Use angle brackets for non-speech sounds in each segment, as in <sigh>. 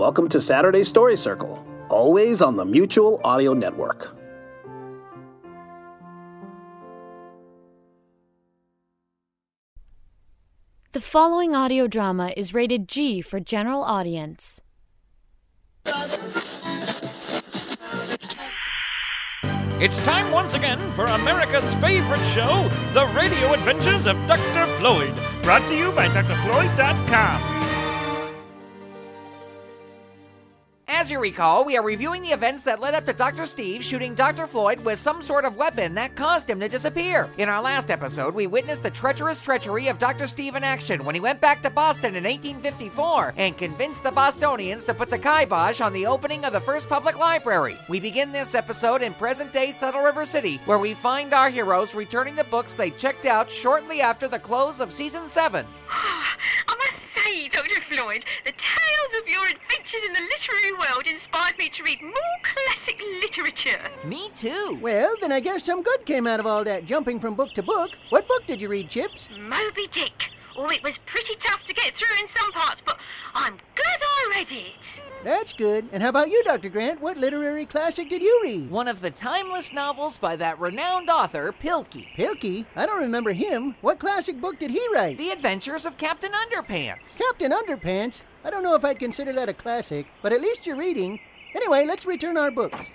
Welcome to Saturday Story Circle, always on the Mutual Audio Network. The following audio drama is rated G for general audience. It's time once again for America's favorite show, The Radio Adventures of Dr. Floyd, brought to you by drfloyd.com. As you recall, we are reviewing the events that led up to Dr. Steve shooting Dr. Floyd with some sort of weapon that caused him to disappear. In our last episode, we witnessed the treacherous treachery of Dr. Steve in action when he went back to Boston in 1854 and convinced the Bostonians to put the kibosh on the opening of the first public library. We begin this episode in present day Saddle River City, where we find our heroes returning the books they checked out shortly after the close of season 7. <sighs> I must say, Dr. Floyd, the tales of your adventures in the literary world inspired me to read more classic literature. Me too. Well, then I guess some good came out of all that jumping from book to book. What book did you read, Chips? Moby Dick. Oh, it was pretty tough to get through in some parts, but I'm glad I read it. That's good. And how about you, Dr. Grant? What literary classic did you read? One of the timeless novels by that renowned author, Pilkey. Pilkey? I don't remember him. What classic book did he write? The Adventures of Captain Underpants. Captain Underpants? I don't know if I'd consider that a classic, but at least you're reading. Anyway, let's return our books.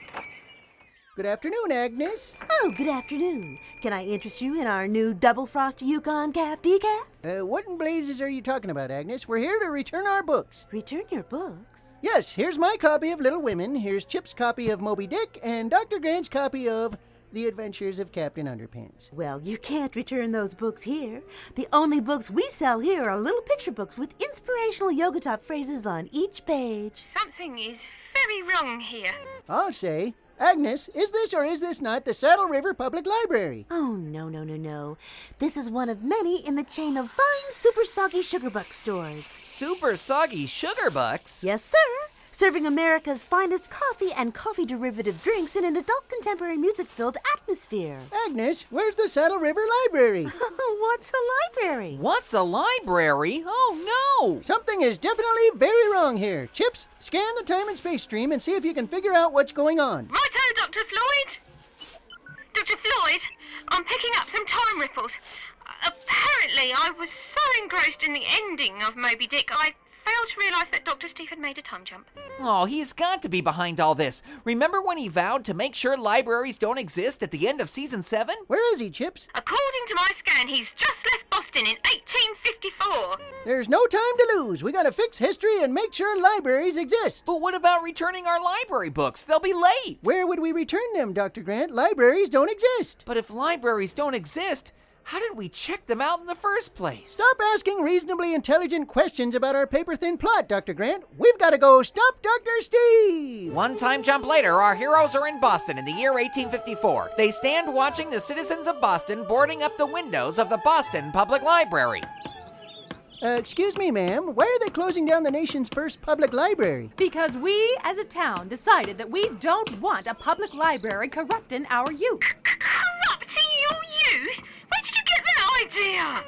Good afternoon, Agnes. Oh, good afternoon. Can I interest you in our new double frost Yukon calf decaf? Uh, what in blazes are you talking about, Agnes? We're here to return our books. Return your books. Yes, here's my copy of Little Women, here's Chip's copy of Moby Dick, and Dr. Grant's copy of The Adventures of Captain Underpants. Well, you can't return those books here. The only books we sell here are little picture books with inspirational yoga top phrases on each page. Something is very wrong here. I'll say, Agnes, is this or is this not the Saddle River Public Library? Oh, no, no, no, no. This is one of many in the chain of fine, super soggy sugar buck stores. Super soggy sugar bucks. Yes, sir. Serving America's finest coffee and coffee derivative drinks in an adult contemporary music filled atmosphere. Agnes, where's the Saddle River Library? <laughs> What's a library? What's a library? Oh no! Something is definitely very wrong here. Chips, scan the time and space stream and see if you can figure out what's going on. Righto, Dr. Floyd. Dr. Floyd, I'm picking up some time ripples. Apparently, I was so engrossed in the ending of Moby Dick, I failed to realize that Dr. Steve had made a time jump. Oh, he's got to be behind all this. Remember when he vowed to make sure libraries don't exist at the end of season 7? Where is he, Chips? According to my scan, he's just left Boston in 1854. There's no time to lose. We gotta fix history and make sure libraries exist. But what about returning our library books? They'll be late. Where would we return them, Dr. Grant? Libraries don't exist. But if libraries don't exist, how did we check them out in the first place? Stop asking reasonably intelligent questions about our paper thin plot, Dr. Grant. We've got to go stop Dr. Steve. One time jump later, our heroes are in Boston in the year 1854. They stand watching the citizens of Boston boarding up the windows of the Boston Public Library. Uh, excuse me, ma'am. Why are they closing down the nation's first public library? Because we, as a town, decided that we don't want a public library corrupting our youth.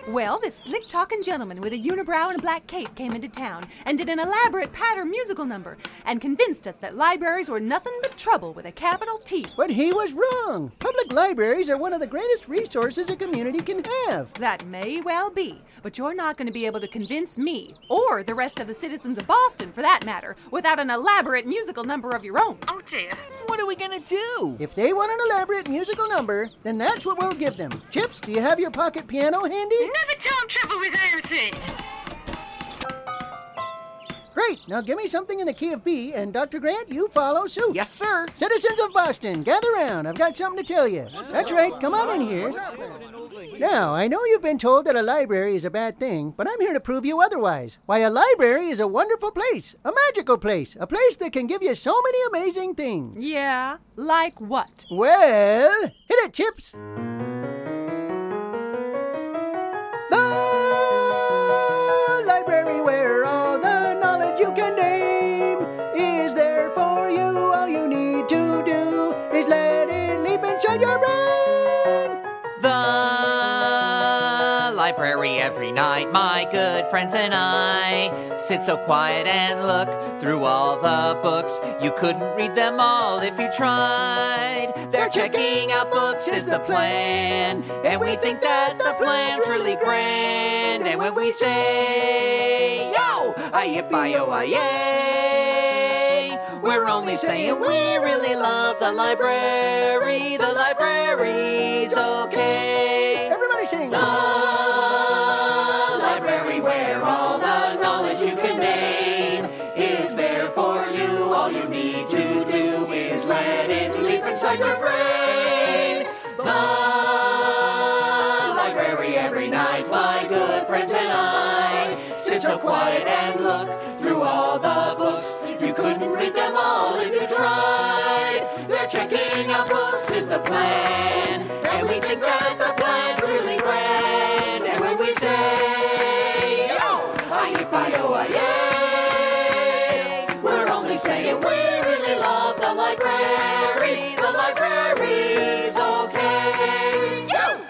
Well, this slick talking gentleman with a unibrow and a black cape came into town and did an elaborate patter musical number and convinced us that libraries were nothing but trouble with a capital T. But he was wrong. Public libraries are one of the greatest resources a community can have. That may well be, but you're not going to be able to convince me, or the rest of the citizens of Boston for that matter, without an elaborate musical number of your own. Oh dear. What are we gonna do? If they want an elaborate musical number, then that's what we'll give them. Chips, do you have your pocket piano handy? Never time trouble with it. Great. Now give me something in the key of B, and Dr. Grant, you follow suit. Yes, sir. Citizens of Boston, gather round. I've got something to tell you. That's right. Come on in here. Now, I know you've been told that a library is a bad thing, but I'm here to prove you otherwise. Why, a library is a wonderful place, a magical place, a place that can give you so many amazing things. Yeah, like what? Well, hit it, Chips. The library where all the knowledge you can name is there for you. All you need to do is let it leap inside your brain. Library every night. My good friends and I sit so quiet and look through all the books. You couldn't read them all if you tried. They're checking out books is the plan, and we think that the plan's really grand. And when we say yo, I hip yo, yay, we're only saying we really love the library. The library's okay. Everybody sing. The inside your brain. The library every night, my good friends and I sit so quiet and look through all the books. You couldn't read them all if you tried. They're checking out books is the plan, and we think that the plan's really grand. And when we say yo, I-yip-I-yo, yay, we're only saying we library. The library's okay. Yo!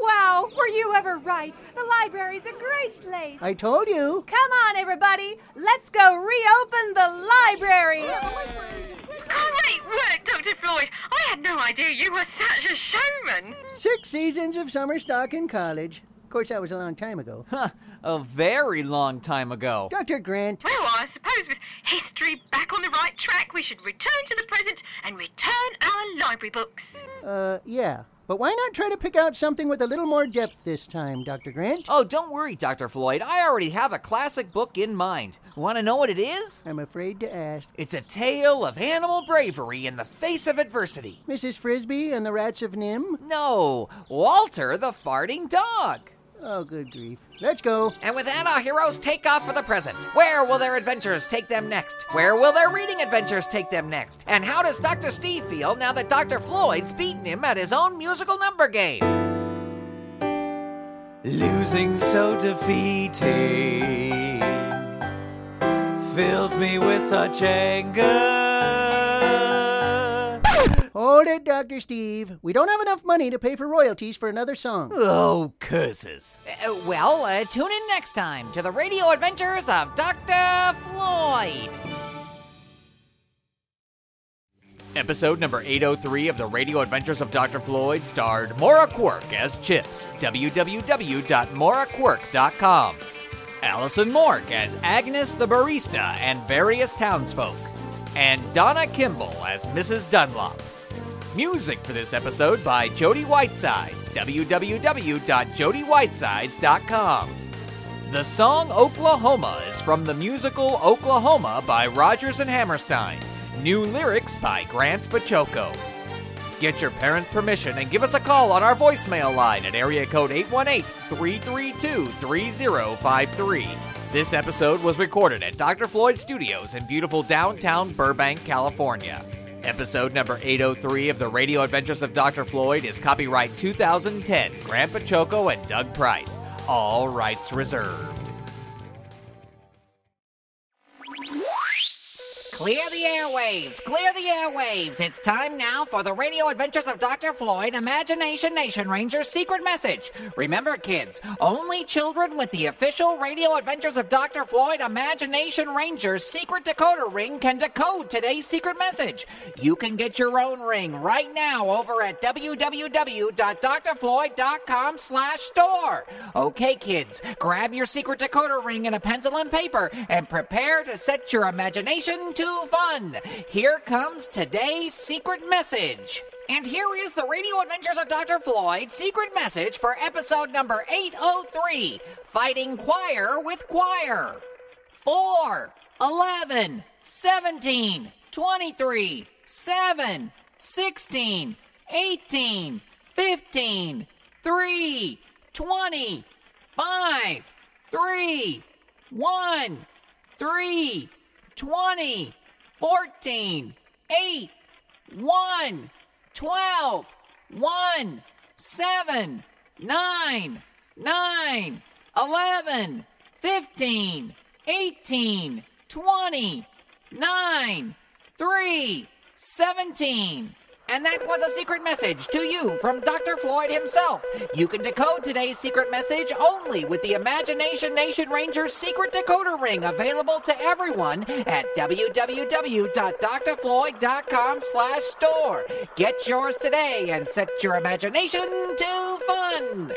Wow, were you ever right? The library's a great place. I told you. Come on, everybody. Let's go reopen the library. Great oh, work, Dr. Floyd. I had no idea you were such a showman. Six seasons of summer stock in college. Of course, that was a long time ago. Huh, a very long time ago. Dr. Grant, Well, I suppose with history back on the right track, we should return to the present and return our library books. uh, yeah. But why not try to pick out something with a little more depth this time, Dr. Grant? Oh, don't worry, Dr. Floyd. I already have a classic book in mind. Want to know what it is? I'm afraid to ask. It's a tale of animal bravery in the face of adversity. Mrs. Frisby and the Rats of NIMH? No, Walter the farting dog. Oh, good grief. Let's go. And with that, our heroes take off for the present. Where will their adventures take them next? Where will their reading adventures take them next? And how does Dr. Steve feel now that Dr. Floyd's beaten him at his own musical number game? Losing so defeating fills me with such anger. Hold it, Dr. Steve. We don't have enough money to pay for royalties for another song. Oh, curses. Uh, well, uh, tune in next time to the radio adventures of Dr. Floyd. Episode number 803 of the Radio Adventures of Dr. Floyd starred Maura Quirk as Chips. www.mauraquirk.com. Allison Mork as Agnes the barista and various townsfolk. And Donna Kimball as Mrs. Dunlop. Music for this episode by Jody Whitesides. www.jodywhitesides.com. The song Oklahoma is from the musical Oklahoma by Rodgers and Hammerstein. New lyrics by Grant Baciocco. Get your parents' permission and give us a call on our voicemail line at area code 818-332-3053. This episode was recorded at Dr. Floyd Studios in beautiful downtown Burbank, California. Episode number 803 of the Radio Adventures of Dr. Floyd is copyright 2010, Grant Baciocco and Doug Price. All rights reserved. Clear the airwaves! Clear the airwaves! It's time now for the Radio Adventures of Dr. Floyd Imagination Nation Ranger's secret message. Remember, kids, only children with the official Radio Adventures of Dr. Floyd Imagination Ranger's secret decoder ring can decode today's secret message. You can get your own ring right now over at www.drfloyd.com slash store. Okay, kids, grab your secret decoder ring and a pencil and paper and prepare to set your imagination to fun. Here comes today's secret message. And here is the Radio Adventures of Dr. Floyd secret message for episode number 803 Fighting Choir with Choir. 4, 11, 17, 23, 7, 16, 18, 15, 3, 20, 5, 3, 1, 3, 20, 14, 8, 1, 12, 1, 7, 9, 9, 11, 15, 18, 20, 9, 3, 17, And that was a secret message to you from Dr. Floyd himself. You can decode today's secret message only with the Imagination Nation Rangers secret decoder ring available to everyone at www.drfloyd.com slash store. Get yours today and set your imagination to fun.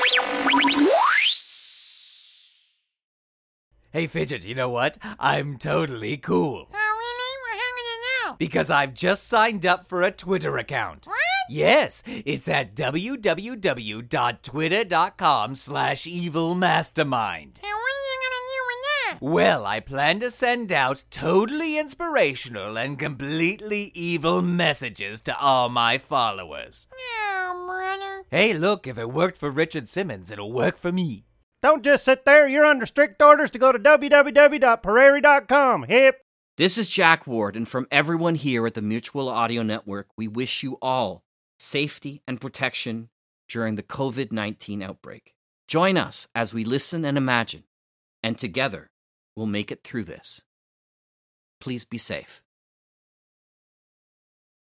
Hey, Fidget, you know what? I'm totally cool. Oh, really? Well, how can you know? <laughs> Because I've just signed up for a Twitter account. What? Yes, it's at www.twitter.com slash evilmastermind. Now, what are you gonna do with that? Well, I plan to send out totally inspirational and completely evil messages to all my followers. Oh, brother. Hey, look, if it worked for Richard Simmons, it'll work for me. Don't just sit there. You're under strict orders to go to www.prairie.com. Hip. This is Jack Ward, and from everyone here at the Mutual Audio Network, we wish you all safety and protection during the COVID 19 outbreak. Join us as we listen and imagine, and together we'll make it through this. Please be safe.